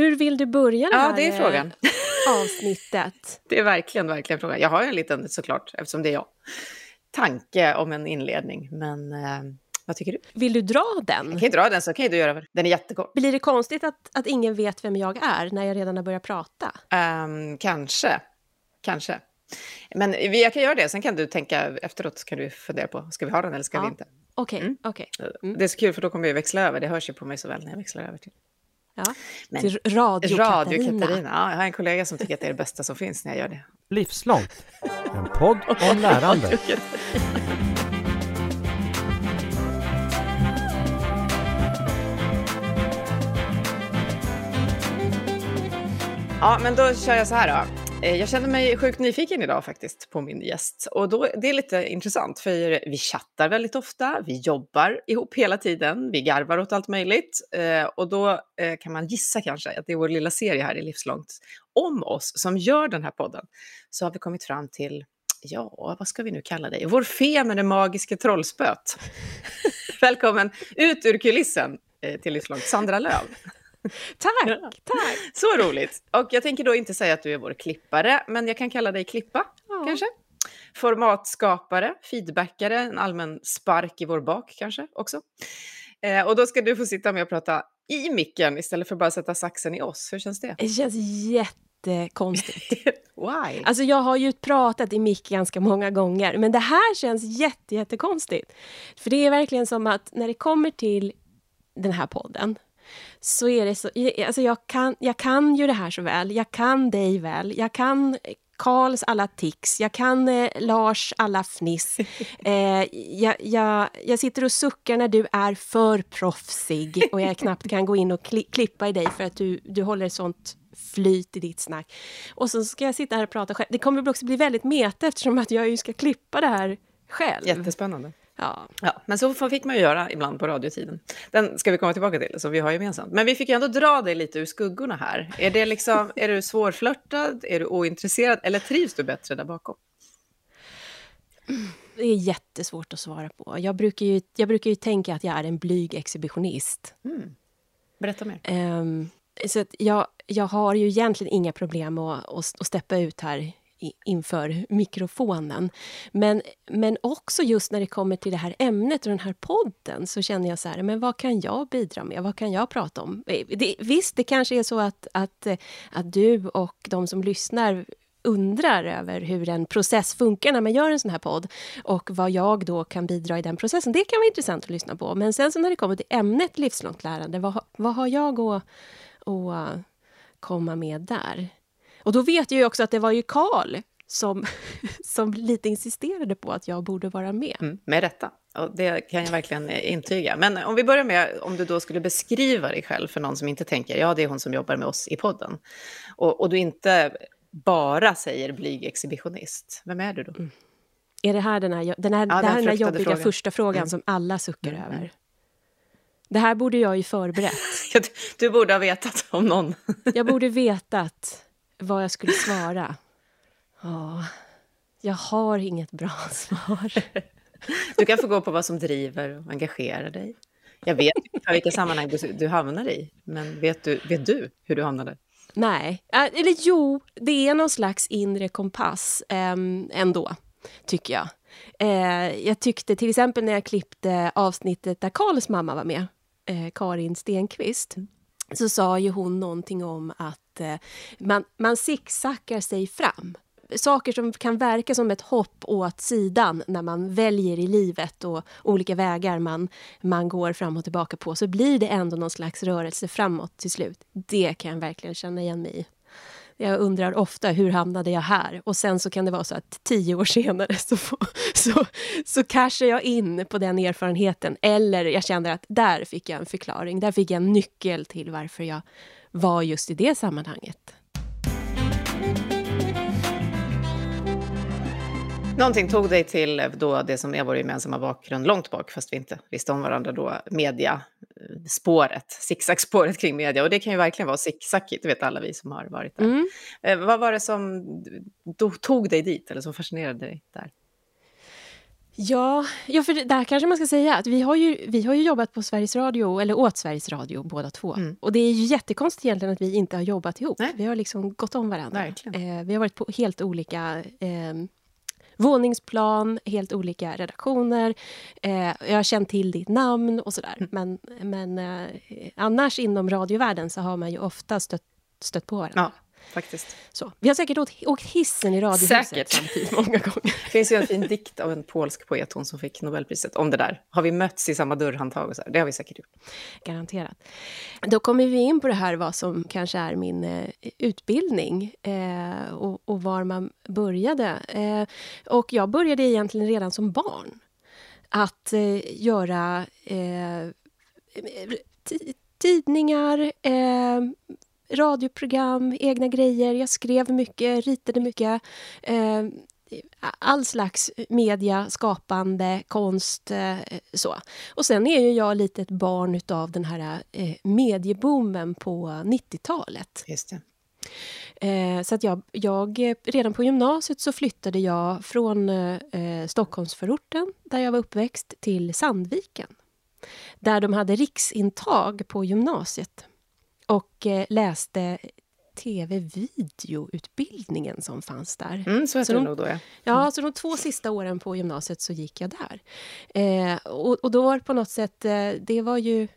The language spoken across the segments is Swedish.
Hur vill du börja det Ja, här det är frågan. eh, avsnittet? Det är verkligen, verkligen frågan. Jag har en liten, såklart, eftersom det är jag, tanke om en inledning. Men eh, vad tycker du? Vill du dra Jag den? kan ju dra den så kan ju du göra Den är jättekort. Blir det konstigt att, att ingen vet vem jag är när jag redan har börjat prata? Ehm, kanske. Kanske. Men jag kan göra det, sen kan du tänka efteråt, så kan du fundera på, ska vi ha den eller ska Ja. vi inte? Okej, Mm. okej. Mm. Det är så kul, för då kommer vi växla över. Det hörs ju på mig så väl när jag växlar över till. Ja. Men- Till Radio, Radio Katarina. Katarina. Ja, jag har en kollega som tycker att det är det bästa som finns när jag gör det. Livslångt. En podd om lärande. Ja, men då kör jag så här då. Eh, jag känner mig sjukt nyfiken idag faktiskt på min gäst. Och då, det är lite intressant för vi chattar väldigt ofta, vi jobbar ihop hela tiden, vi garvar åt allt möjligt. Eh, och då eh, kan man gissa kanske att det är vår lilla serie här i Livslångt om oss som gör den här podden. Så har vi kommit fram till, ja, vad ska vi nu kalla dig? Vår fe med det magiska trollspöt. Välkommen ut ur kulissen till Livslångt, Sandra Löv. Tack, tack. Så roligt! Och jag tänker då inte säga att du är vår klippare, men jag kan kalla dig Klippa, Ja. kanske. Formatskapare, feedbackare, en allmän spark i vår bak kanske också. Eh, och då ska du få sitta med och prata i micken istället för bara sätta saxen i oss. Hur känns det? Det känns jättekonstigt. Why? Alltså jag har ju pratat i mick ganska många gånger, men det här känns jätte, jättekonstigt. För det är verkligen som att när det kommer till den här podden så är det så... Alltså jag kan, jag kan ju det här så väl, jag kan dig väl, jag kan Karls alla tics, jag kan eh, Lars alla fniss. Eh, jag, jag, jag sitter och suckar när du är för proffsig och jag knappt kan gå in och kli, klippa i dig för att du, du håller sånt flyt i ditt snack. Och så ska jag sitta här och prata själv. Det kommer också bli väldigt meta eftersom att jag ju ska klippa det här själv. Jättespännande. Ja. Ja, men så fick man ju göra ibland på radiotiden. Den ska vi komma tillbaka till, som vi har gemensamt. Men vi fick ju ändå dra dig lite ur skuggorna här. Är, det liksom, är du svårflörtad, är du ointresserad eller trivs du bättre där bakom? Det är jättesvårt att svara på. Jag brukar ju, jag brukar ju tänka att jag är en blyg exhibitionist. Berätta mer. Ehm, så jag, jag har ju egentligen inga problem att, att, att steppa ut här inför mikrofonen. Men, men också just när det kommer till det här ämnet och den här podden så känner jag så här, men vad kan jag bidra med? Vad kan jag prata om? Eh, det, visst, det kanske är så att, att, eh, att du och de som lyssnar undrar över hur en process funkar när man gör en sån här podd och vad jag då kan bidra i den processen. Det kan vara intressant att lyssna på. Men sen så när det kommer till ämnet livslångt lärande, vad, har- vad har jag att, att komma med där? Och då vet jag ju också att det var ju Karl som, som lite insisterade på att jag borde vara med. Mm, med rätta. Och det kan jag verkligen intyga. Men om vi börjar med om du då skulle beskriva dig själv för någon som inte tänker, ja det är hon som jobbar med oss i podden. Och, och du inte bara säger blyg exhibitionist. Vem är du då? Är det här den här, den här, Ja, det här den är den här jobbiga frågan. första frågan Mm. som alla suckar Mm, över? Det här borde jag ju förberett. Du, du borde ha vetat om någon. Jag borde vetat vad jag skulle svara. Ja, jag har inget bra svar. Du kan få gå på vad som driver och engagerar dig. Jag vet inte vilka sammanhang du, du hamnar i, men vet du, vet du hur du hamnade? Nej, eller jo, det är någon slags inre kompass äm, ändå, tycker jag. Eh, jag tyckte till exempel när jag klippte avsnittet där Karls mamma var med, eh, Karin Stenqvist, så sa ju hon någonting om att eh, man, man zigzaggar sig fram. Saker som kan verka som ett hopp åt sidan när man väljer i livet och olika vägar man, man går fram och tillbaka på så blir det ändå någon slags rörelse framåt till slut. Det kan jag verkligen känna igen mig i. Jag undrar ofta hur hamnade jag här? Och sen så kan det vara så att tio år senare så, får, så, så cashar jag in på den erfarenheten. Eller jag känner att där fick jag en förklaring. Där fick jag en nyckel till varför jag var just i det sammanhanget. Någonting tog dig till då det som är vår gemensamma bakgrund långt bak, fast vi inte visste om varandra då, mediaspåret, zigzagspåret kring media. Och det kan ju verkligen vara zigzagigt, det vet alla vi som har varit där. Mm. Eh, vad var det som tog dig dit, eller som fascinerade dig där? Ja, ja, för där kanske man ska säga att vi har ju, vi har ju jobbat på Sveriges Radio, eller åt Sveriges Radio båda två. Mm. Och det är ju jättekonstigt egentligen att vi inte har jobbat ihop. Nej. Vi har liksom gått om varandra. Eh, vi har varit på helt olika eh, våningsplan, helt olika redaktioner. Eh, jag har känt till ditt namn och sådär. Mm. Men, men eh, annars inom radiovärlden så har man ju ofta stött, stött på varandra. Ja, faktiskt. Så. Vi har säkert åkt, åkt hissen i radiohuset Säkert. samtidigt många gånger. Det finns ju en fin dikt av en polsk poet, hon som fick Nobelpriset, om det där. Har vi mötts i samma dörrhandtag? Och så här? Det har vi säkert gjort. Garanterat. Då kommer vi in på det här vad som kanske är min eh, utbildning eh, och, och var man började. Eh, och jag började egentligen redan som barn att eh, göra eh, ti- tidningar, eh, radioprogram, egna grejer. Jag skrev mycket, ritade mycket. Eh, all slags media, skapande, konst, eh, så. Och sen är ju jag lite ett barn utav den här eh, medieboomen på 90-talet. Just det. Eh, så att jag, jag, redan på gymnasiet så flyttade jag från Stockholmsförorten, där jag var uppväxt, till Sandviken. Där de hade riksintag på gymnasiet. Och eh, läste tv-videoutbildningen som fanns där. Mm, så heter Så det de- nog då, ja. Ja, så de två sista åren på gymnasiet så gick jag där. Eh, och, och då var det på något sätt, eh, det var ju...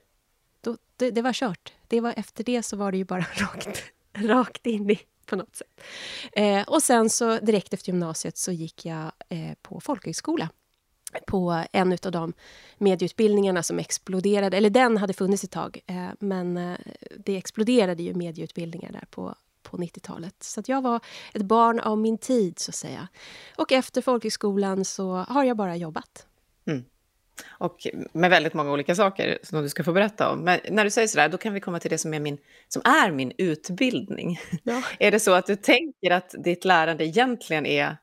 Då, det, det var kört. Det var, efter det så var det ju bara rakt, rakt in i på något sätt. Eh, och sen så direkt efter gymnasiet så gick jag eh, på folkhögskola på en av de medieutbildningarna som exploderade. Eller den hade funnits ett tag, eh, men eh, det exploderade ju medieutbildningar där på, på 90-talet. Så att jag var ett barn av min tid, så att säga. Och efter folkhögskolan så har jag bara jobbat. Och med väldigt många olika saker som du ska få berätta om. Men när du säger sådär, då kan vi komma till det som är min, som är min utbildning. Ja. Är det så att du tänker att ditt lärande egentligen är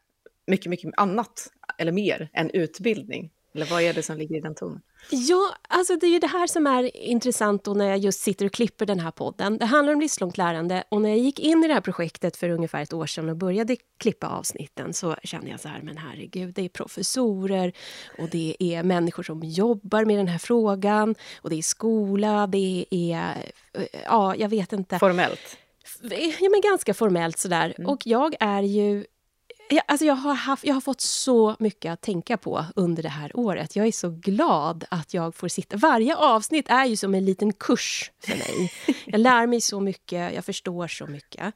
mycket, mycket annat eller mer än utbildning? Eller vad är det som ligger i den tonen? Ja, alltså det är ju det här som är intressant då när jag just sitter och klipper den här podden. Det handlar om livslångt lärande och när jag gick in i det här projektet för ungefär ett år sedan och började klippa avsnitten så kände jag så här, men herregud, det är professorer och det är människor som jobbar med den här frågan och det är skola, det är, ja, jag vet inte. Formellt? Ja, men ganska formellt sådär. Och jag är ju... Jag, alltså jag, har haft, jag har fått så mycket att tänka på under det här året. Jag är så glad att jag får sitta... Varje avsnitt är ju som en liten kurs för mig. Jag lär mig så mycket, jag förstår så mycket.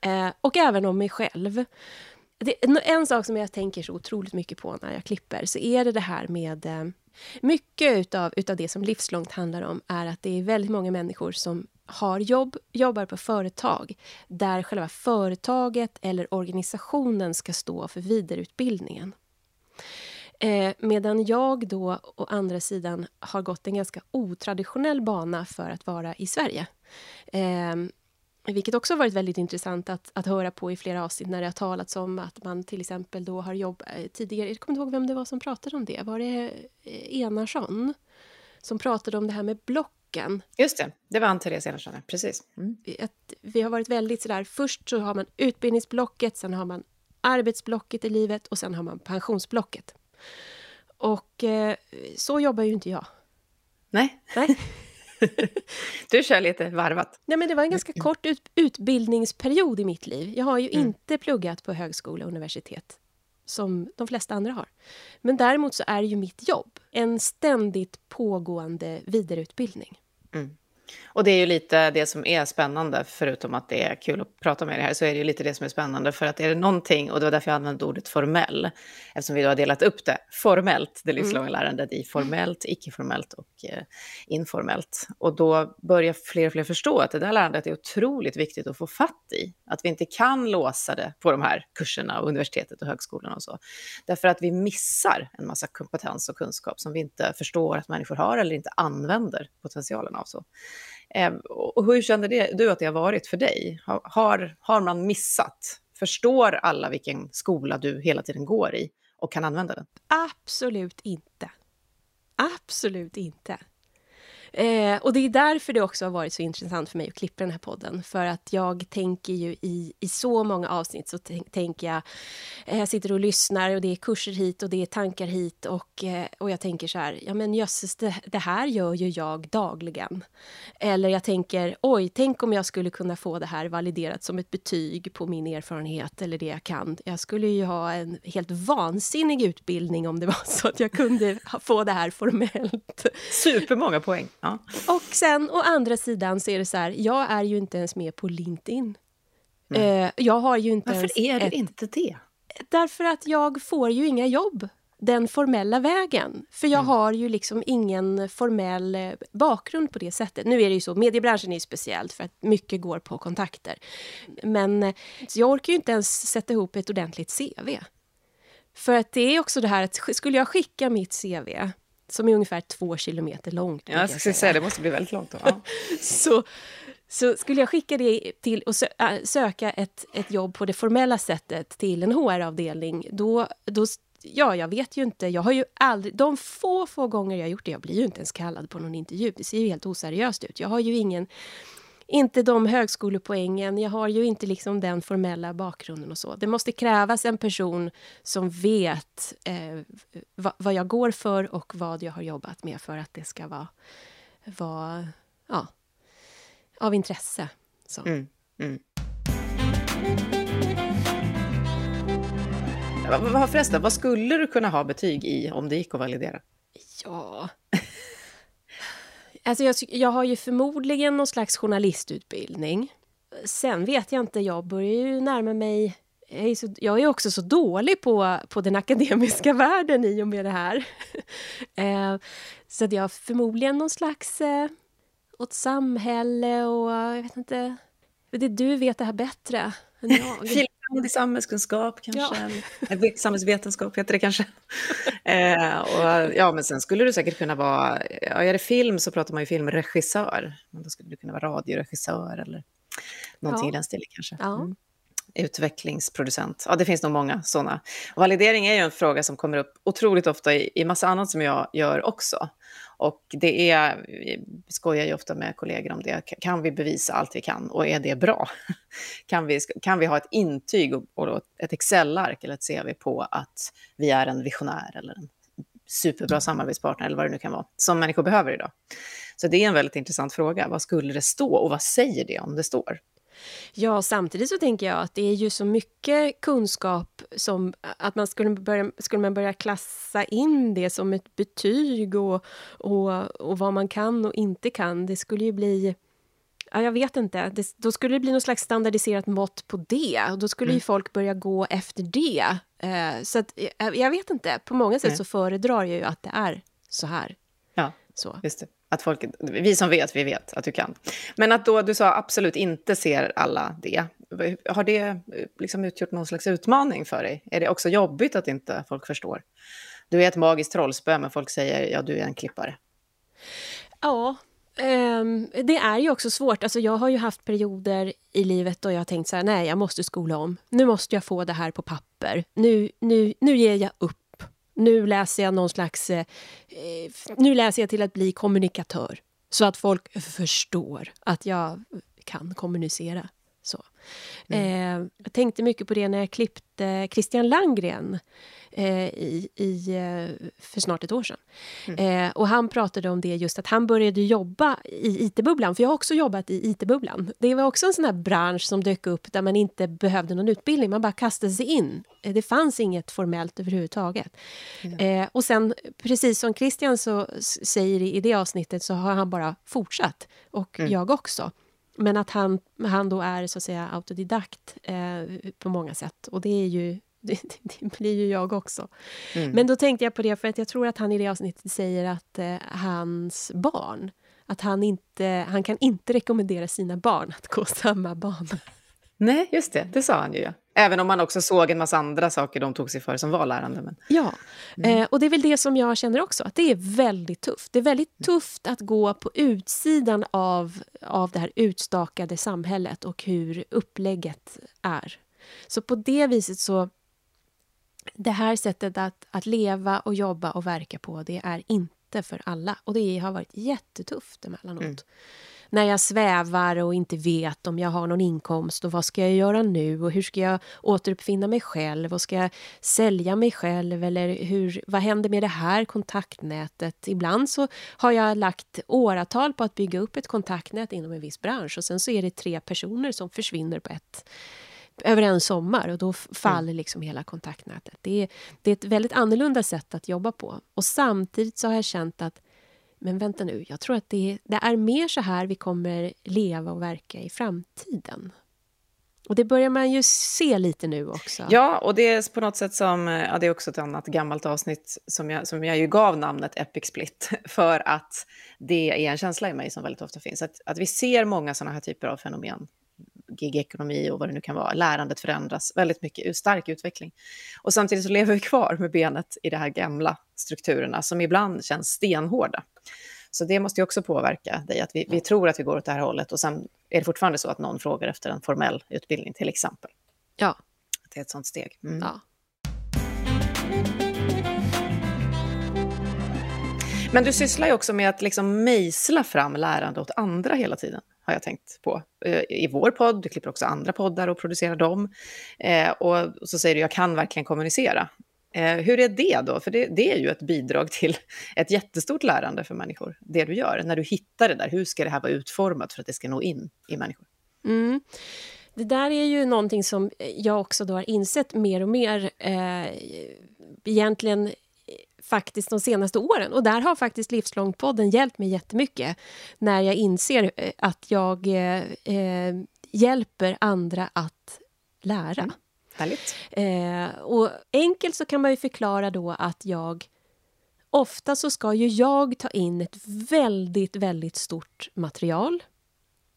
Eh, och även om mig själv. Det, en sak som jag tänker så otroligt mycket på när jag klipper så är det det här med... Eh, mycket utav, utav det som livslångt handlar om är att det är väldigt många människor som har jobb, jobbar på företag där själva företaget eller organisationen ska stå för vidareutbildningen. Eh, medan jag då, å andra sidan, har gått en ganska otraditionell bana för att vara i Sverige. Eh, vilket också har varit väldigt intressant att, att höra på i flera avsnitt när det har talats om att man till exempel då har jobbat eh, tidigare... Jag kommer inte ihåg vem det var som pratade om det. Var det eh, Enarsson som pratade om det här med block, blocken? Just det, det var Ann-Therese Enarsson, precis. Mm. att vi har varit väldigt sådär, först så har man utbildningsblocket, sen har man arbetsblocket i livet och sen har man pensionsblocket. Och eh, så jobbar ju inte jag. Nej, Nej. du kör lite varvat. Nej, men det var en ganska kort ut, utbildningsperiod i mitt liv. Jag har ju Mm. inte pluggat på högskola och universitet som de flesta andra har. Men däremot så är ju mitt jobb en ständigt pågående vidareutbildning. Mm. Och det är ju lite det som är spännande, förutom att det är kul att prata med det här, så är det ju lite det som är spännande. För att är det någonting, och det var därför jag använde ordet formell, eftersom vi då har delat upp det formellt, det livslånga lärandet, i formellt, icke-formellt och eh, informellt. Och då börjar fler och fler förstå att det där lärandet är otroligt viktigt att få fatt i. Att vi inte kan låsa det på de här kurserna och universitetet och högskolan och så. Därför att vi missar en massa kompetens och kunskap som vi inte förstår att människor har eller inte använder potentialen av. så. Ehm, och hur kände det, du att det har varit för dig? Har, har man missat? Förstår alla vilken skola du hela tiden går i och kan använda den? Absolut inte. Absolut inte. Eh, och det är därför det också har varit så intressant för mig att klippa den här podden. För att jag tänker ju i, i så många avsnitt så tänker jag, eh, jag sitter och lyssnar och det är kurser hit och det är tankar hit och, eh, och jag tänker så här, ja men jösses, det, det här gör ju jag dagligen. Eller jag tänker, oj, tänk om jag skulle kunna få det här validerat som ett betyg på min erfarenhet eller det jag kan. Jag skulle ju ha en helt vansinnig utbildning om det var så att jag kunde få det här formellt. Supermånga poäng. Ja. Och sen å andra sidan så är det så här, jag är ju inte ens med på LinkedIn. Mm. Jag har ju inte Varför är du ett, inte det? Därför att jag får ju inga jobb den formella vägen. För jag mm. har ju liksom ingen formell eh, bakgrund på det sättet. Nu är det ju så, mediebranschen är ju speciellt för att mycket går på kontakter. Men eh, jag orkar ju inte ens sätta ihop ett ordentligt CV. För att det är också det här att skulle jag skicka mitt CV som är ungefär två kilometer långt. Ja, jag ska säga, det måste bli väldigt långt. Då. Ja. så, så skulle jag skicka det till och äh, söka ett, ett jobb på det formella sättet till en HR-avdelning, då, då ja, jag vet ju inte. Jag har ju aldrig, de få, få gånger jag har gjort det, jag blir ju inte ens kallad på någon intervju. Det ser ju helt oseriöst ut. Jag har ju ingen, inte de högskolepoängen, jag har ju inte liksom den formella bakgrunden och så. Det måste krävas en person som vet eh, vad, vad jag går för och vad jag har jobbat med för att det ska vara, vara ja, av intresse. Så. Mm, mm. Vad, förresten, vad skulle du kunna ha betyg i om det gick att validera? Ja... Alltså jag, jag har ju förmodligen någon slags journalistutbildning. Sen vet jag inte, jag börjar ju närma mig... Jag är, så, jag är också så dålig på, på den akademiska världen i och med det här. eh, så att jag har förmodligen någon slags... Eh, åt samhälle och jag vet inte... Det, du vet det här bättre än jag. i samhällskunskap kanske, ja. samhällsvetenskap heter det kanske. eh, och, ja, men sen skulle du säkert kunna vara, ja, är det film så pratar man ju filmregissör, men då skulle du kunna vara radioregissör eller någonting ja. i den stilen kanske. Mm. Utvecklingsproducent, ja det finns nog många sådana. validering är ju en fråga som kommer upp otroligt ofta i, i massa annat som jag gör också. Och det är, vi skojar ju ofta med kollegor om det, kan vi bevisa allt vi kan och är det bra? Kan vi, kan vi ha ett intyg och ett Excel-ark eller ett CV på att vi är en visionär eller en superbra samarbetspartner eller vad det nu kan vara, som människor behöver idag? Så det är en väldigt intressant fråga. Vad skulle det stå och vad säger det om det står? Ja, samtidigt så tänker jag att det är ju så mycket kunskap som att man skulle börja, skulle man börja klassa in det som ett betyg och, och, och vad man kan och inte kan. Det skulle ju bli Ja, jag vet inte. Det, då skulle det bli något slags standardiserat mått på det. Och då skulle mm. ju folk börja gå efter det. Eh, så att, jag, jag, vet inte. På många sätt Nej. så föredrar jag ju att det är så här. Ja, så. just det. Att folk, vi som vet, vi vet att du kan. Men att då du sa absolut inte ser alla det. Har det liksom utgjort någon slags utmaning för dig? Är det också jobbigt att inte folk förstår? Du är ett magiskt trollspö, men folk säger ja, du är en klippare. Ja, um, det är ju också svårt. Alltså, jag har ju haft perioder i livet då jag har tänkt så här, nej, jag måste skola om. Nu måste jag få det här på papper. Nu, nu, nu ger jag upp nu läser jag någon slags... Eh, eh, nu läser jag till att bli kommunikatör. Så att folk förstår att jag kan kommunicera. Mm. Eh, jag tänkte mycket på det när jag klippte Christian Langgren eh, i, i, eh, för snart ett år sedan. Mm. Eh, och han pratade om det just att han började jobba i IT-bubblan, för jag har också jobbat i IT-bubblan. Det var också en sån här bransch som dök upp där man inte behövde någon utbildning, man bara kastade sig in. Det fanns inget formellt överhuvudtaget. Mm. och sen, precis som Christian så säger i det avsnittet, så har han bara fortsatt. Och mm. jag också. Men att han, han då är så att säga autodidakt eh, på många sätt. Och det är ju det, det, blir ju jag också. Mm. Men då tänkte jag på det, för att jag tror att han i det avsnittet säger att eh, hans barn, att han, inte, han kan inte rekommendera sina barn att gå samma bana. Nej, just det. Det sa han ju. Även om man också såg en massa andra saker de tog sig för som var lärande. Men... Ja, mm. eh, och det är väl det som jag känner också, att det är väldigt tufft. Det är väldigt tufft att gå på utsidan av, av det här utstakade samhället och hur upplägget är. Så på det viset så det här sättet att, att leva och jobba och verka på, det är inte inte för alla. Och det har varit jättetufft emellanåt. Mm när jag svävar och inte vet om jag har någon inkomst och vad ska jag göra nu och hur ska jag återuppfinna mig själv och ska jag sälja mig själv eller hur, vad händer med det här kontaktnätet? Ibland så har jag lagt åratal på att bygga upp ett kontaktnät inom en viss bransch och sen så är det tre personer som försvinner på ett över en sommar och då faller mm. liksom hela kontaktnätet. Det är, det är ett väldigt annorlunda sätt att jobba på. Och samtidigt så har jag känt att men vänta nu, jag tror att det, det är mer så här vi kommer leva och verka i framtiden. Och det börjar man ju se lite nu också. Ja, och det är på något sätt som, eh, ja det är också ett annat gammalt avsnitt som jag, som jag ju gav namnet Epic Split, för att det är en känsla i mig som väldigt ofta finns. Att, att vi ser många sådana här typer av fenomen gigekonomi och vad det nu kan vara. Lärandet förändras väldigt mycket, stark utveckling. Och samtidigt så lever vi kvar med benet i de här gamla strukturerna som ibland känns stenhårda. Så det måste ju också påverka dig, att vi, vi tror att vi går åt det här hållet och sen är det fortfarande så att någon frågar efter en formell utbildning till exempel. Ja. Det är ett sånt steg. Mm. Ja. Men du sysslar ju också med att liksom mejsla fram lärande åt andra hela tiden har jag tänkt på. Eh, I vår podd, du klipper också andra poddar och producerar dem. Eh, och så säger du, jag kan verkligen kommunicera. Eh, hur är det då? För det, det, är ju ett bidrag till ett jättestort lärande för människor, det du gör. När du hittar det där, hur ska det här vara utformat för att det ska nå in i människor? Mm. Det där är ju någonting som jag också då har insett mer och mer eh, egentligen faktiskt de senaste åren. Och där har faktiskt Livslångpodden hjälpt mig jättemycket när jag inser eh, att jag eh, eh, hjälper andra att lära. Mm. Härligt. Eh, och enkelt så kan man ju förklara då att jag Ofta så ska ju jag ta in ett väldigt, väldigt stort material.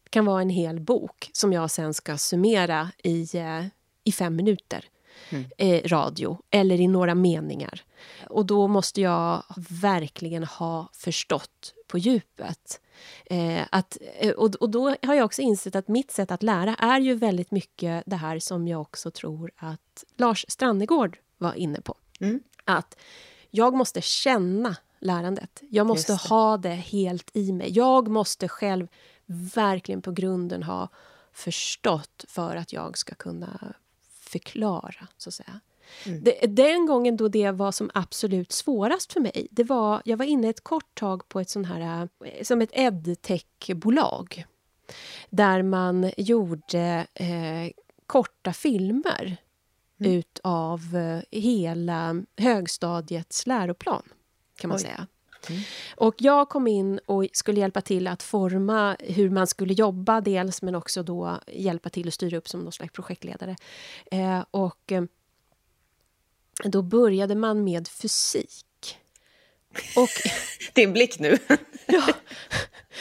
Det kan vara en hel bok som jag sen ska summera i, eh, i fem minuter mm. eh, radio eller i några meningar. Och då måste jag verkligen ha förstått på djupet. Eh, att, eh, och, och då har jag också insett att mitt sätt att lära är ju väldigt mycket det här som jag också tror att Lars Strannegård var inne på. Mm. Att jag måste känna lärandet. Jag måste det. ha det helt i mig. Jag måste själv verkligen på grunden ha förstått för att jag ska kunna förklara, så att säga. Mm. Det, den gången då det var som absolut svårast för mig, det var, jag var inne ett kort tag på ett sån här, eh, som ett edtech-bolag. Där man gjorde eh, korta filmer mm. utav eh, hela högstadiets läroplan, kan man Oj. säga. Mm. Och jag kom in och skulle hjälpa till att forma hur man skulle jobba dels, men också då hjälpa till att styra upp som någon slags projektledare. Eh, och eh, då började man med fysik. Och, Din blick nu. ja,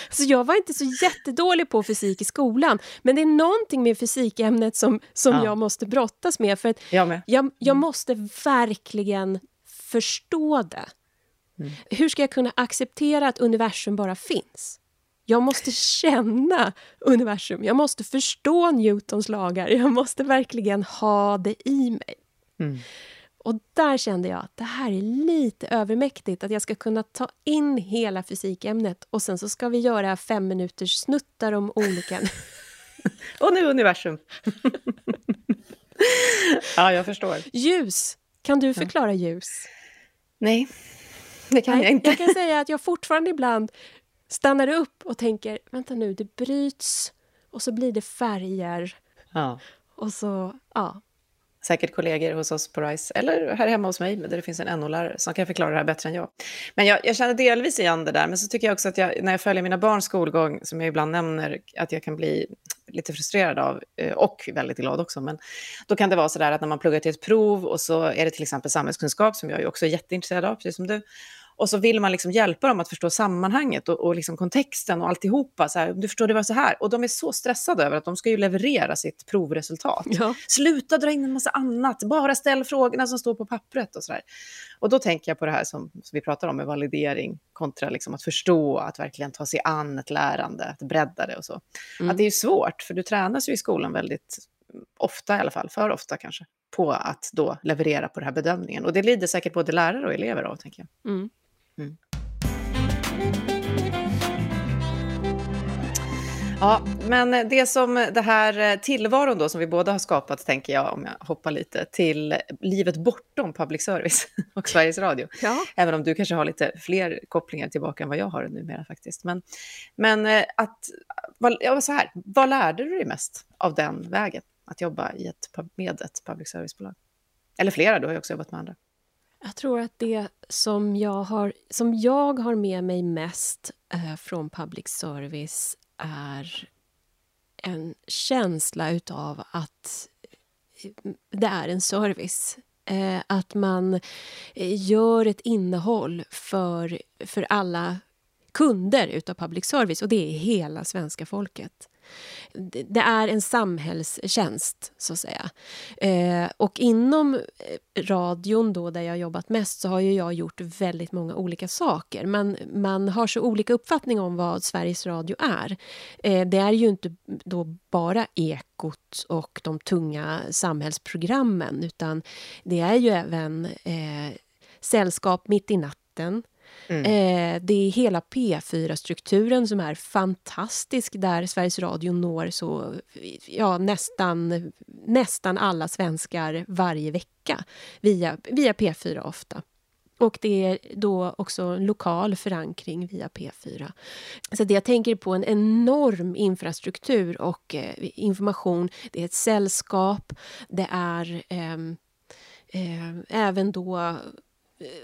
så jag var inte så jättedålig på fysik i skolan. Men det är någonting med fysikämnet som, som ja. jag måste brottas med. För att jag, jag, jag mm. måste verkligen förstå det. Mm. Hur ska jag kunna acceptera att universum bara finns? Jag måste känna universum. Jag måste förstå Newtons lagar. Jag måste verkligen ha det i mig. Mm. Och där kände jag att det här är lite övermäktigt. Att jag ska kunna ta in hela fysikämnet och sen så ska vi göra fem minuters snuttar om olika... och nu universum. ja, jag förstår. Ljus. Kan du förklara ljus? Nej, det kan Nej, jag inte. Jag kan säga att jag fortfarande ibland stannar upp och tänker, vänta nu, det bryts och så blir det färger. Ja. Och så, ja, säkert kollegor hos oss på RISE, eller här hemma hos mig, där det finns en NO-lärare som kan förklara det här bättre än jag. Men jag, jag känner delvis igen det där, men så tycker jag också att jag, när jag följer mina barns skolgång, som jag ibland nämner, att jag kan bli lite frustrerad av, eh, och väldigt glad också, men då kan det vara så där att när man pluggar till ett prov och så är det till exempel samhällskunskap, som jag ju också är jätteintresserad av, precis som du, och så vill man liksom hjälpa dem att förstå sammanhanget och, och liksom kontexten och alltihopa. Så här, du förstår, det var så här. Och de är så stressade över att de ska ju leverera sitt provresultat. Ja. Sluta dra in en massa annat, bara ställ frågorna som står på pappret och så där. Och då tänker jag på det här som, som vi pratar om med validering kontra liksom att förstå, att verkligen ta sig an ett lärande, att bredda det och så. Mm. Att det är svårt, för du tränas ju i skolan väldigt ofta i alla fall, för ofta kanske, på att då leverera på den här bedömningen. Och det lider säkert både lärare och elever av, tänker jag. Mm. Mm. Ja, men det som det här tillvaron då som vi båda har skapat, tänker jag, om jag hoppar lite, till livet bortom public service och Sveriges Radio. Ja. Även om du kanske har lite fler kopplingar tillbaka än vad jag har numera faktiskt. Men, men eh, att, ja, så här, vad lärde du dig mest av den vägen? Att jobba i ett, med ett public service-bolag? Eller flera, du har ju också jobbat med andra. Jag tror att det som jag har, som jag har med mig mest eh, från public service är en känsla utav att det är en service. Eh, att man eh, gör ett innehåll för, för alla kunder utav public service och det är hela svenska folket det är en samhällstjänst, så att säga. Eh, och inom eh, radion, då, där jag har jobbat mest, så har ju jag gjort väldigt många olika saker. Man, man har så olika uppfattning om vad Sveriges Radio är. Eh, det är ju inte då bara Ekot och de tunga samhällsprogrammen utan det är ju även eh, Sällskap mitt i natten Mm. Eh, det är hela P4-strukturen som är fantastisk där Sveriges Radio når så, ja, nästan, nästan alla svenskar varje vecka via, via P4 ofta. Och det är då också en lokal förankring via P4. Så det jag tänker på en enorm infrastruktur och eh, information. Det är ett sällskap, det är eh, eh, även då eh,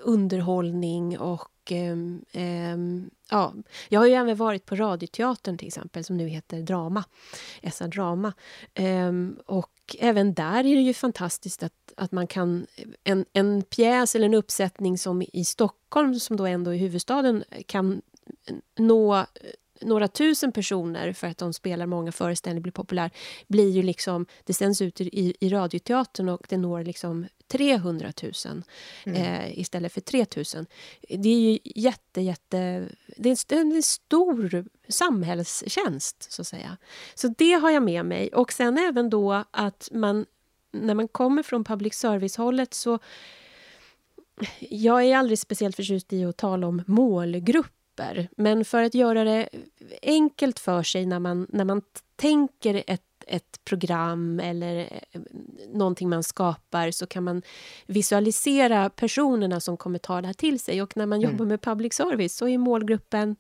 underhållning och och eh, ja, jag har ju även varit på Radioteatern till exempel, som nu heter Drama. SR Drama. Eh, och även där är det ju fantastiskt att, att man kan... En, en pjäs eller en uppsättning som i Stockholm, som då ändå är huvudstaden, kan nå några tusen personer för att de spelar många föreställningar, blir populär, blir ju liksom, det sänds ut i, i radioteatern och det når liksom 300 000 mm. eh, istället för 3 000. Det är ju jätte, jätte... Det är en, en stor samhällstjänst, så att säga. Så det har jag med mig. Och sen även då att man, när man kommer från public service-hållet så... Jag är aldrig speciellt förtjust i att tala om målgrupp men för att göra det enkelt för sig när man, när man tänker ett ett program eller eh, någonting man skapar så kan man visualisera personerna som kommer ta det här till sig. Och när man mm. jobbar med public service så är målgruppen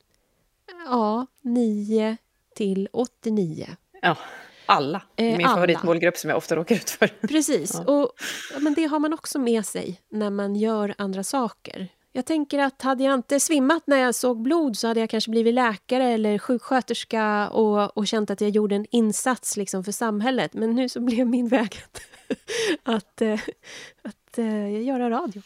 ja, 9 till 89. Ja, alla. Eh, Min alla. favoritmålgrupp som jag ofta råkar ut för. Precis. Ja. Och, men det har man också med sig när man gör andra saker. Jag tänker att hade jag inte svimmat när jag såg blod så hade jag kanske blivit läkare eller sjuksköterska och, och känt att jag gjorde en insats liksom för samhället. Men nu så blev min väg att, att, eh, att, att göra radio.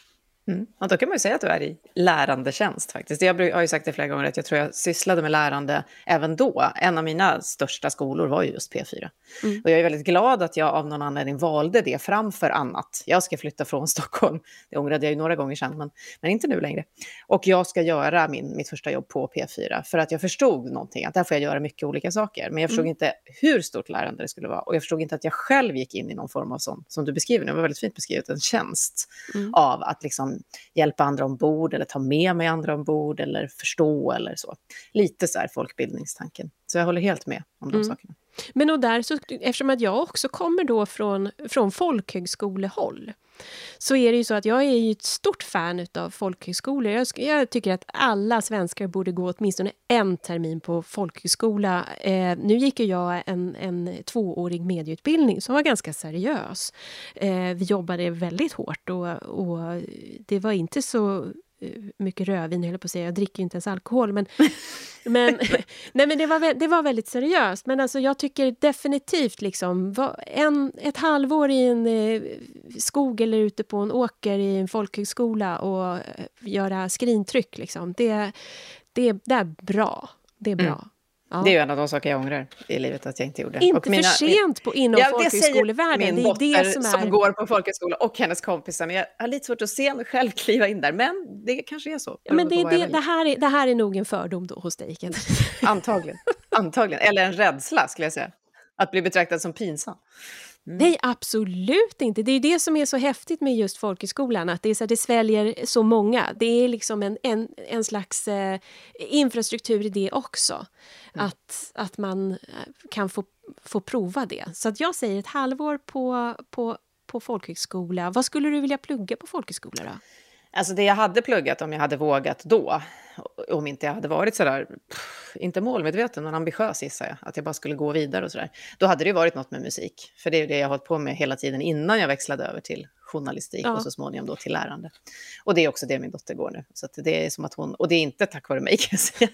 Mm. Ja, då kan man ju säga att du är i lärande tjänst faktiskt. Jag har ju sagt det flera gånger att jag tror jag sysslade med lärande även då. En av mina största skolor var ju just P4. Mm. Och jag är väldigt glad att jag av någon anledning valde det framför annat. Jag ska flytta från Stockholm. Det ångrade jag ju några gånger sedan, men, men inte nu längre. Och jag ska göra min, mitt första jobb på P4 för att jag förstod någonting, att där får jag göra mycket olika saker. Men jag förstod mm. inte hur stort lärande det skulle vara. Och jag förstod inte att jag själv gick in i någon form av sån, som du beskriver det var väldigt fint beskrivet, en tjänst mm. av att liksom Liksom hjälpa andra ombord eller ta med mig andra ombord eller förstå eller så. Lite så här folkbildningstanken. Så jag håller helt med om de mm. sakerna. Men och där, så, eftersom att jag också kommer då från, från folkhögskolehåll så är det ju så att jag är ju ett stort fan av folkhögskolor. Jag, jag tycker att alla svenskar borde gå åtminstone en termin på folkhögskola. Eh, nu gick ju jag en, en tvåårig medieutbildning som var ganska seriös. Eh, vi jobbade väldigt hårt och, och det var inte så mycket rödvin, höll på att säga. Jag dricker inte ens alkohol. Men, men, nej, men det, var, det var väldigt seriöst. Men alltså, jag tycker definitivt liksom, en, ett halvår i en eh, skog eller ute på en åker i en folkhögskola och eh, göra skrintryck, liksom, det, det, det är bra. Det är bra. Mm. Ja. Det är ju en av de saker jag ångrar i livet att jag inte gjorde. Inte och mina, för sent på, inom ja, folkhögskolevärlden. Det, det är det som, är... som går på folkhögskola och hennes kompisar. Men jag har lite svårt att se mig själv kliva in där. Men det kanske är så. Ja, men det, det, det, här är, det här är nog en fördom då hos dig, Antagligen. Antagligen. Eller en rädsla, skulle jag säga. Att bli betraktad som pinsam. Mm. Nej, absolut inte. Det är det som är så häftigt med just folkhögskolan, att det, är så det sväljer så många. Det är liksom en, en, en slags eh, infrastruktur i det också. Mm. Att, att man eh, kan få, få prova det. Så att jag säger ett halvår på, på, på folkhögskola. Vad skulle du vilja plugga på folkhögskola då? Alltså det jag hade pluggat om jag hade vågat då, om inte jag hade varit sådär, inte målmedveten men ambitiös gissar jag, att jag bara skulle gå vidare och sådär. Då hade det ju varit något med musik, för det är ju det jag har hållit på med hela tiden innan jag växlade över till journalistik ja. och så småningom då till lärande. Och det är också det min dotter går nu. Så det är som att hon, och det är inte tack vare mig kan jag säga.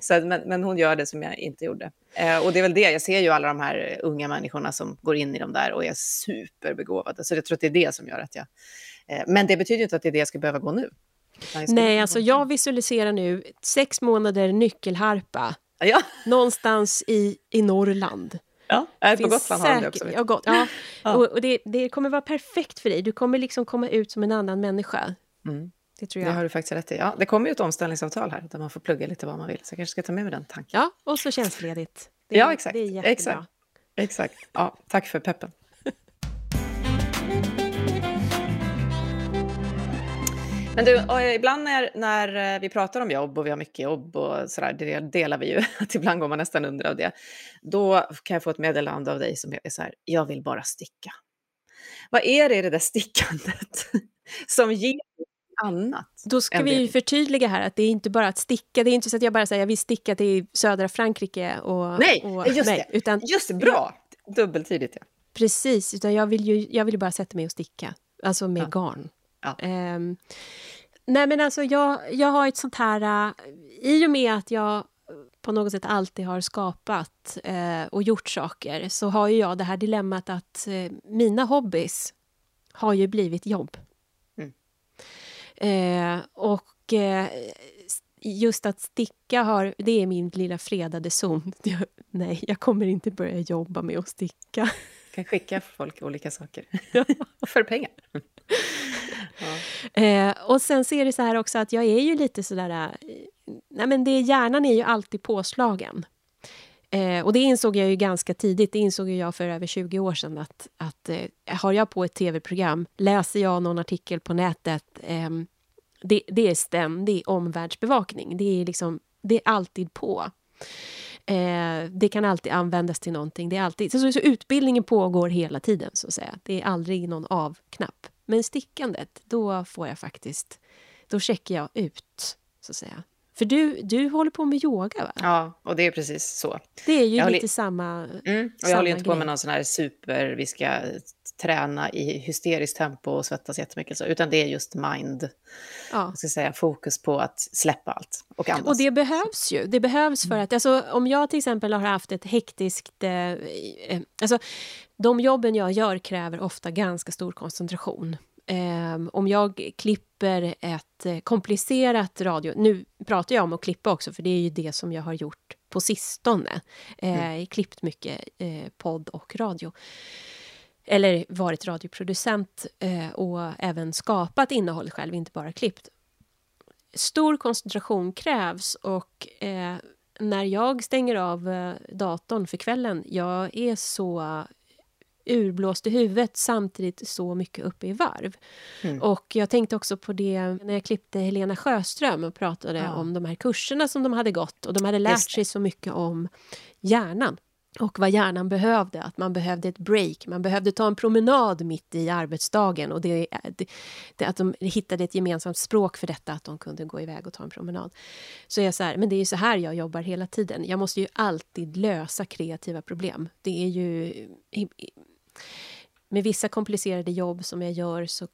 Så men, men hon gör det som jag inte gjorde. Eh, och det är väl det, jag ser ju alla de här unga människorna som går in i de där och är superbegåvade. Så jag tror att det är det som gör att jag Eh, men det betyder inte att det är det jag ska behöva gå nu. Nej, alltså jag visualiserar nu sex månader nyckelharpa ja. någonstans i, i Norrland. Ja, på Gotland har de det också. Ja, gott, ja. ja. Och, och det, det, kommer vara perfekt för dig. Du kommer liksom komma ut som en annan människa. Mm. Det tror jag. Det har du faktiskt rätt i. Ja, det kommer ju ett omställningsavtal här där man får plugga lite vad man vill. Så jag kanske ska ta med mig den tanken. Ja, och så tjänstledigt. Det, ja, exakt. Det är jättebra. Exakt. exakt. Ja, tack för peppen. Men du, ibland när, när eh, vi pratar om jobb och vi har mycket jobb och sådär, det delar vi ju, att ibland går man nästan under av det. Då kan jag få ett meddelande av dig som är så här, jag vill bara sticka. Vad är det i det där stickandet som ger annat? Då ska vi ju förtydliga här att det är inte bara att sticka, det är inte så att jag bara säger jag vill sticka till södra Frankrike och... Nej, och, just nej, det! Utan, just det, bra! Dubbeltydigt ja. Precis, utan jag vill ju jag vill bara sätta mig och sticka, alltså med ja. garn. Ja. Um, nej men alltså jag, jag har ett sånt här... Uh, I och med att jag på något sätt alltid har skapat uh, och gjort saker så har ju jag det här dilemmat att uh, mina hobbys har ju blivit jobb. Mm. Eh, och just att sticka har, det är min lilla fredade zon. Jag, nej, jag kommer inte börja jobba med att sticka. Du kan skicka folk olika saker. För pengar. Eh, och sen så är det så här också att jag är ju lite sådär... Eh, nej men det, hjärnan är ju alltid påslagen. Eh, och det insåg jag ju ganska tidigt, det insåg jag för över 20 år sedan att, att eh, har jag på ett tv-program, läser jag någon artikel på nätet, eh, det, det är ständig omvärldsbevakning. Det är, liksom, det är alltid på. Eh, det kan alltid användas till någonting. Det är alltid, så, så, utbildningen pågår hela tiden, så att säga. Det är aldrig någon av-knapp. Men stickandet, då får jag faktiskt... Då checkar jag ut, så att säga. För du, du håller på med yoga, va? Ja, och det är precis så. Det är ju jag lite håller... samma mm, och Jag håller inte på med någon sån här super, vi ska träna i hysteriskt tempo och svettas jättemycket, så, utan det är just mind, ja. jag ska säga, fokus på att släppa allt och andas. Och det behövs ju. Det behövs för mm. att, alltså, om jag till exempel har haft ett hektiskt... Eh, eh, alltså, de jobben jag gör kräver ofta ganska stor koncentration. Um, om jag klipper ett eh, komplicerat radio... Nu pratar jag om att klippa också, för det är ju det som jag har gjort på sistone. Mm. klippt mycket eh, podd och radio. Eller varit radioproducent eh, och även skapat innehåll själv, inte bara klippt. Stor koncentration krävs och eh, när jag stänger av eh, datorn för kvällen, jag är så urblåst i huvudet samtidigt så mycket uppe i varv. Mm. Och jag tänkte också på det när jag klippte Helena Sjöström och pratade ja. om de här kurserna som de hade gått och de hade lärt sig så mycket om hjärnan och vad hjärnan behövde, att man behövde ett break, man behövde ta en promenad mitt i arbetsdagen och det, det, det, att de hittade ett gemensamt språk för detta, att de kunde gå iväg och ta en promenad. Så jag så här, men det är ju så här jag jobbar hela tiden. Jag måste ju alltid lösa kreativa problem. Det är ju med vissa komplicerade jobb som jag gör så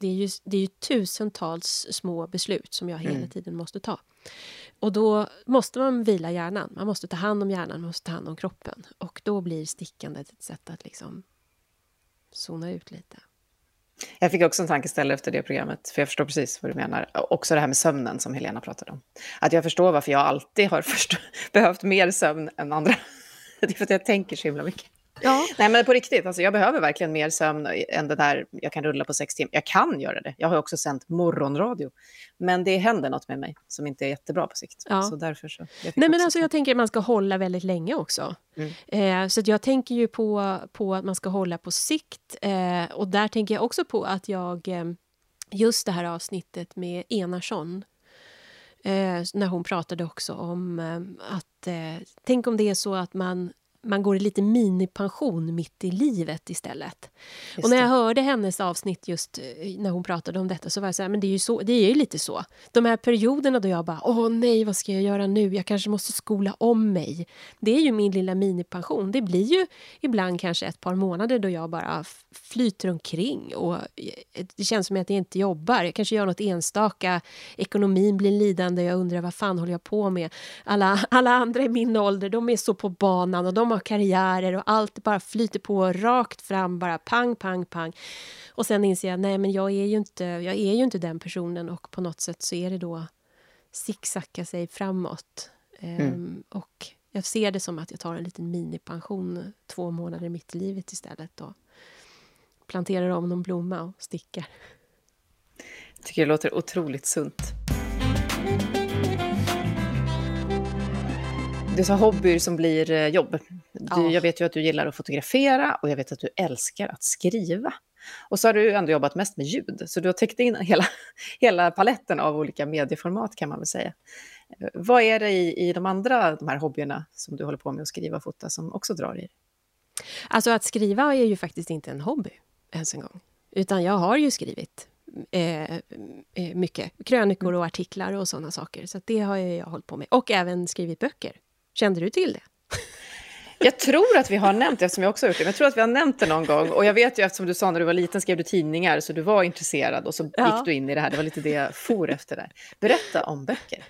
det är ju, det är ju tusentals små beslut som jag hela mm. tiden måste ta. Och då måste man vila hjärnan. Man måste ta hand om hjärnan, man måste ta hand om kroppen. Och då blir stickandet ett sätt att liksom zona ut lite. Jag fick också en tankeställare efter det programmet, för jag förstår precis vad du menar. Också det här med sömnen som Helena pratade om. Att jag förstår varför jag alltid har behövt mer sömn än andra. Det är för att jag tänker så himla mycket. Ja. Nej, men på riktigt, alltså, jag behöver verkligen mer sömn än det där jag kan rulla på sex timmar. Jag kan göra det. Jag har också sänt morgonradio. Men det händer något med mig som inte är jättebra på sikt. Ja. Så därför så. Nej, men alltså, jag tänker att man ska hålla väldigt länge också. Mm. Eh, så jag tänker ju på, på att man ska hålla på sikt. Eh, och där tänker jag också på att jag... Eh, just det här avsnittet med Enarsson eh, när hon pratade också om eh, att... Eh, tänk om det är så att man man går i lite minipension mitt i livet istället. Och när jag hörde hennes avsnitt just eh, när hon pratade om detta så var jag så här, men det är ju, så, det är ju lite så. De här perioderna då jag bara, åh nej, vad ska jag göra nu? Jag kanske måste skola om mig. Det är ju min lilla minipension. Det blir ju ibland kanske ett par månader då jag bara flyter omkring och eh, det känns som att jag inte jobbar. Jag kanske gör något enstaka, ekonomin blir lidande, jag undrar vad fan håller jag på med? Alla, alla andra i min ålder, de är så på banan och de har karriärer och allt bara flyter på rakt fram, bara pang, pang, pang. Och sen inser jag, nej men jag är ju inte, jag är ju inte den personen och på något sätt så är det då zigzacka sig framåt. Mm. Um, och jag ser det som att jag tar en liten minipension två månader mitt i livet istället och planterar om någon blomma och stickar. Jag tycker det låter otroligt sunt. Du sa hobbyer som blir eh, jobb. Du, ja. Jag vet ju att du gillar att fotografera och jag vet att du älskar att skriva. Och så har du ändå jobbat mest med ljud, så du har täckt in hela, hela paletten av olika medieformat kan man väl säga. Eh, vad är det i, i de andra de här hobbyerna som du håller på med att skriva och fota som också drar i? Alltså att skriva är ju faktiskt inte en hobby ens en gång. Utan jag har ju skrivit eh, eh mycket krönikor och artiklar och sådana saker. Så det har jag hållit på med. Och även skrivit böcker. Kände du till det? Jag tror att vi har nämnt det, eftersom jag också har gjort det. Men jag tror att vi har nämnt det någon gång. Och jag vet ju, eftersom du sa när du var liten skrev du tidningar, så du var intresserad och så ja. gick du in i det här. Det var lite det jag for efter där. Berätta om böcker.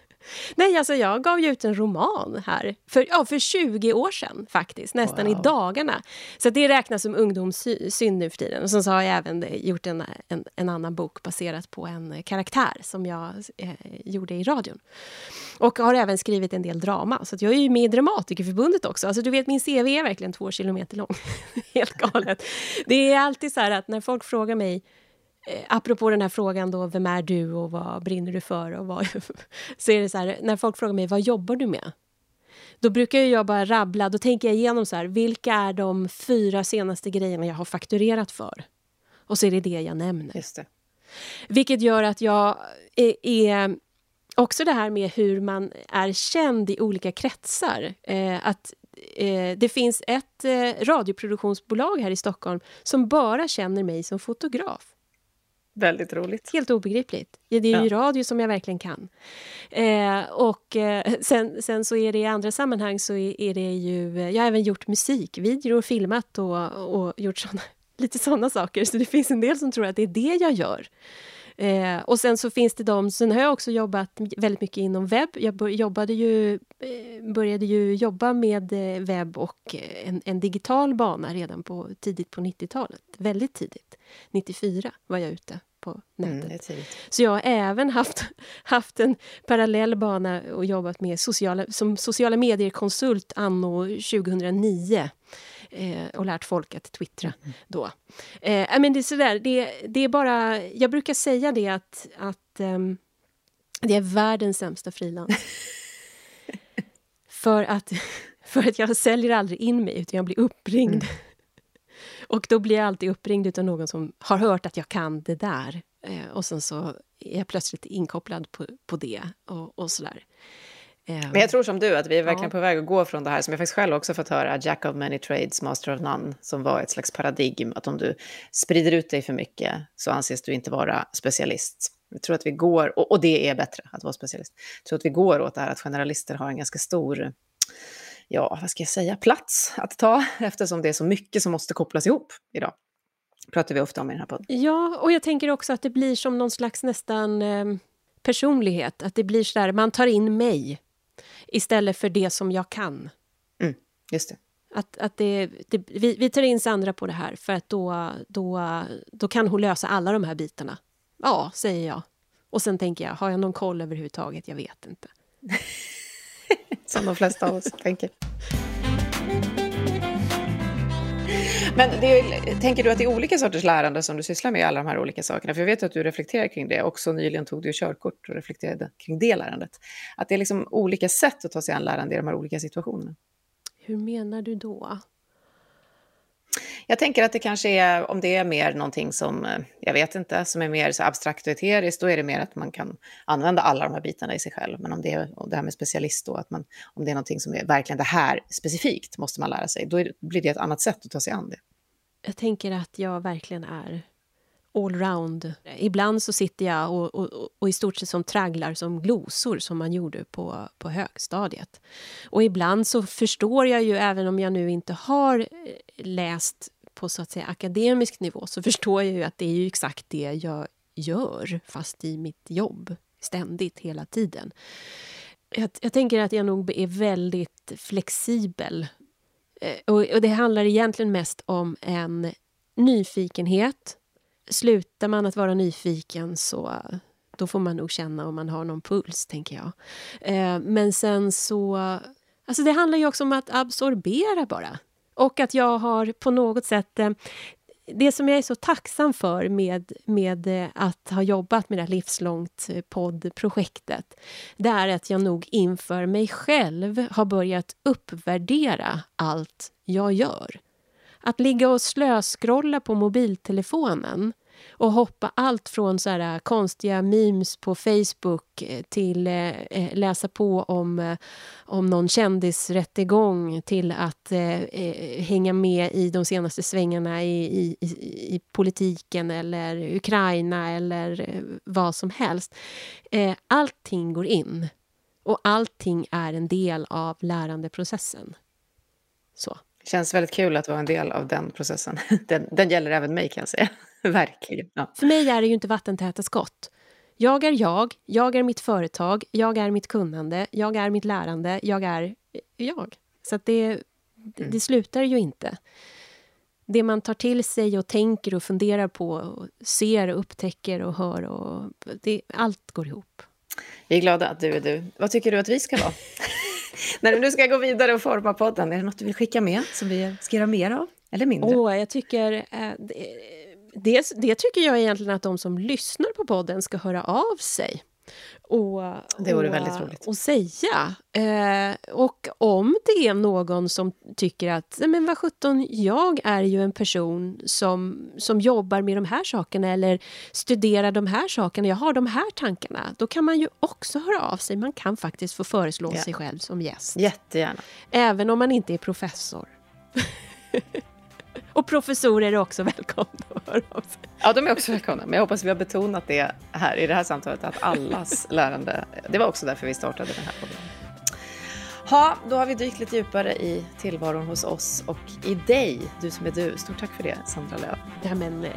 Nej, alltså jag gav ju ut en roman här för, ja, för 20 år sedan faktiskt, nästan wow. i dagarna. Så det räknas som ungdomssynd nu för tiden. Och sen så har jag även gjort en, en, en annan bok baserat på en karaktär som jag eh, gjorde i radion. Och har även skrivit en del drama, så jag är ju med i Dramatikerförbundet också. Alltså du vet, min CV är verkligen två kilometer lång. Helt galet. Det är alltid så här att när folk frågar mig eh, apropå den här frågan då, vem är du och vad brinner du för? Och vad, så är det så här, när folk frågar mig, vad jobbar du med? Då brukar jag bara rabbla, då tänker jag igenom så här, vilka är de fyra senaste grejerna jag har fakturerat för? Och så är det det jag nämner. Just det. Vilket gör att jag är, är också det här med hur man är känd i olika kretsar. Eh, att eh, det finns ett eh, radioproduktionsbolag här i Stockholm som bara känner mig som fotograf. Väldigt roligt. Helt obegripligt. Ja, det är ju radio som jag verkligen kan. Eh, och eh, sen, sen, så är det i andra sammanhang så är, är, det ju... Jag har även gjort musikvideor och filmat och, och gjort såna, lite sådana saker. Så det finns en del som tror att det är det jag gör. Eh, och sen så finns det de, sen har jag också jobbat väldigt mycket inom webb. Jag jobbade ju, eh, började ju jobba med eh, webb och eh, en, en, digital bana redan på, tidigt på 90-talet. Väldigt tidigt. 94 var jag ute på mm, nätet. Mm, så jag har även haft, haft en parallell bana och jobbat med sociala, som sociala medier-konsult anno 2009 eh, och lärt folk att twittra mm. då. Eh, men det är sådär, det, det är bara... Jag brukar säga det att, att um, det är världens sämsta frilans. för, att, för att jag säljer aldrig in mig, utan jag blir uppringd. Mm. Och då blir jag alltid uppringd av någon som har hört att jag kan det där. Eh, och sen så är jag plötsligt inkopplad på, på det och, och sådär. Ehm, Men jag tror som du, att vi är verkligen ja. på väg att gå från det här som jag faktiskt själv också fått höra, Jack of many trades, master of none, som var ett slags paradigm, att om du sprider ut dig för mycket så anses du inte vara specialist. Jag tror att vi går, och, och det är bättre att vara specialist, jag tror att vi går åt det här att generalister har en ganska stor, ja, vad ska jag säga, plats att ta, eftersom det är så mycket som måste kopplas ihop idag pratar vi ofta om i den här podden. Ja, och jag tänker också att det blir som någon slags nästan eh, personlighet. Att det blir så där, man tar in mig istället för det som jag kan. Mm, just det. Att, att det, det, vi, vi tar in Sandra på det här för att då, då, då kan hon lösa alla de här bitarna. Ja, säger jag. Och sen tänker jag, har jag någon koll överhuvudtaget? Jag vet inte. Som de flesta av oss tänker. Men det är, tänker du att det är olika sorters lärande som du sysslar med i alla de här olika sakerna? För jag vet att du reflekterar kring det. Också nyligen tog du körkort och reflekterade kring det lärandet. Att det är liksom olika sätt att ta sig an lärande i de här olika situationerna. Hur menar du då? Jag tänker att det kanske är, om det är mer någonting som, eh, jag vet inte, som är mer så abstrakt och eteriskt, då är det mer att man kan använda alla de här bitarna i sig själv. Men om det är det här med specialist då, att man, om det är någonting som är verkligen det här specifikt måste man lära sig, då det, blir det ett annat sätt att ta sig an det. Jag tänker att jag verkligen är allround. Ibland så sitter jag och, och, och, i stort sett som tragglar som glosor som man gjorde på, på högstadiet. Och ibland så förstår jag ju, även om jag nu inte har eh, läst på så att säga akademisk nivå, så förstår jag ju att det är ju exakt det jag gör, fast i mitt jobb, ständigt, hela tiden. Jag, jag tänker att jag nog är väldigt flexibel. Eh, och, och det handlar egentligen mest om en nyfikenhet slutar man att vara nyfiken så då får man nog känna om man har någon puls, tänker jag. Eh, men sen så... Alltså det handlar ju också om att absorbera bara. Och att jag har på något sätt... Eh, det som jag är så tacksam för med, med eh, att ha jobbat med det här livslångt eh, poddprojektet det är att jag nog inför mig själv har börjat uppvärdera allt jag gör. Att ligga och slöskrolla på mobiltelefonen och hoppa allt från så här äh, konstiga memes på Facebook eh, till eh, eh, läsa på om, eh, om någon kändisrättegång till att eh, hänga med i de senaste svängarna i, i, i politiken eller Ukraina eller vad som helst. Eh, allting går in och allting är en del av lärandeprocessen. Så. Känns väldigt kul att vara en del av den processen. Den, den gäller även mig kan jag säga. Verkligen. Ja. För mig är det ju inte vattentäta skott. Jag är jag, jag är mitt företag, jag är mitt kunnande, jag är mitt lärande, jag är jag. Så det, det, mm. det slutar ju inte. Det man tar till sig och tänker och funderar på, och ser och upptäcker och hör, och det, allt går ihop. Vi är glada att du är du. Vad tycker du att vi ska vara? När du nu ska gå vidare och forma podden, är det något du vill skicka med som vi ska göra mer av? Eller mindre? Åh, jag tycker... Eh, det, det, tycker jag egentligen att de som lyssnar på podden ska höra av sig. Och, det vore och, väldigt roligt. Och säga. Eh, och om det är någon som tycker att men vad sjutton, jag är ju en person som, som jobbar med de här sakerna eller studerar de här sakerna, jag har de här tankarna. Då kan man ju också höra av sig. Man kan faktiskt få föreslå ja. sig själv som gäst. Jättegärna. Även om man inte är professor. Och professorer är också välkomna att höra av sig. Ja, de är också välkomna. Men jag hoppas vi har betonat det här i det här samtalet, att allas lärande... Det var också därför vi startade den här podden. Ja, då har vi dykt lite djupare i tillvaron hos oss och i dig, du som är du. Stort tack för det, Sandra Lööf. Ja, men, eh,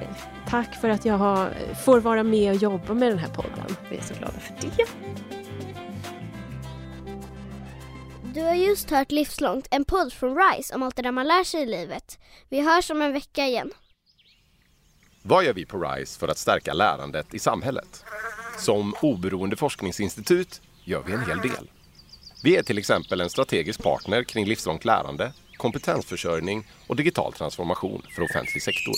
tack för att jag har, får vara med och jobba med den här podden. Vi är så glada för det. Du har just hört Livslångt, en podd från RISE om allt det där man lär sig i livet. Vi hörs om en vecka igen. Vad gör vi på RISE för att stärka lärandet i samhället? Som oberoende forskningsinstitut gör vi en hel del. Vi är till exempel en strategisk partner kring livslångt lärande, kompetensförsörjning och digital transformation för offentlig sektor.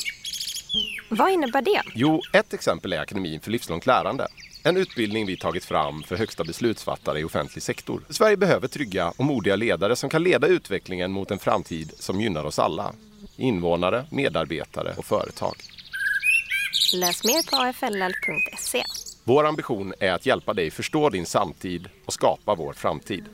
Vad innebär det? Jo, ett exempel är Akademin för livslångt lärande en utbildning vi tagit fram för högsta beslutsfattare i offentlig sektor. Sverige behöver trygga och modiga ledare som kan leda utvecklingen mot en framtid som gynnar oss alla. Invånare, medarbetare och företag. Läs mer på afll.se. Vår ambition är att hjälpa dig förstå din samtid och skapa vår framtid.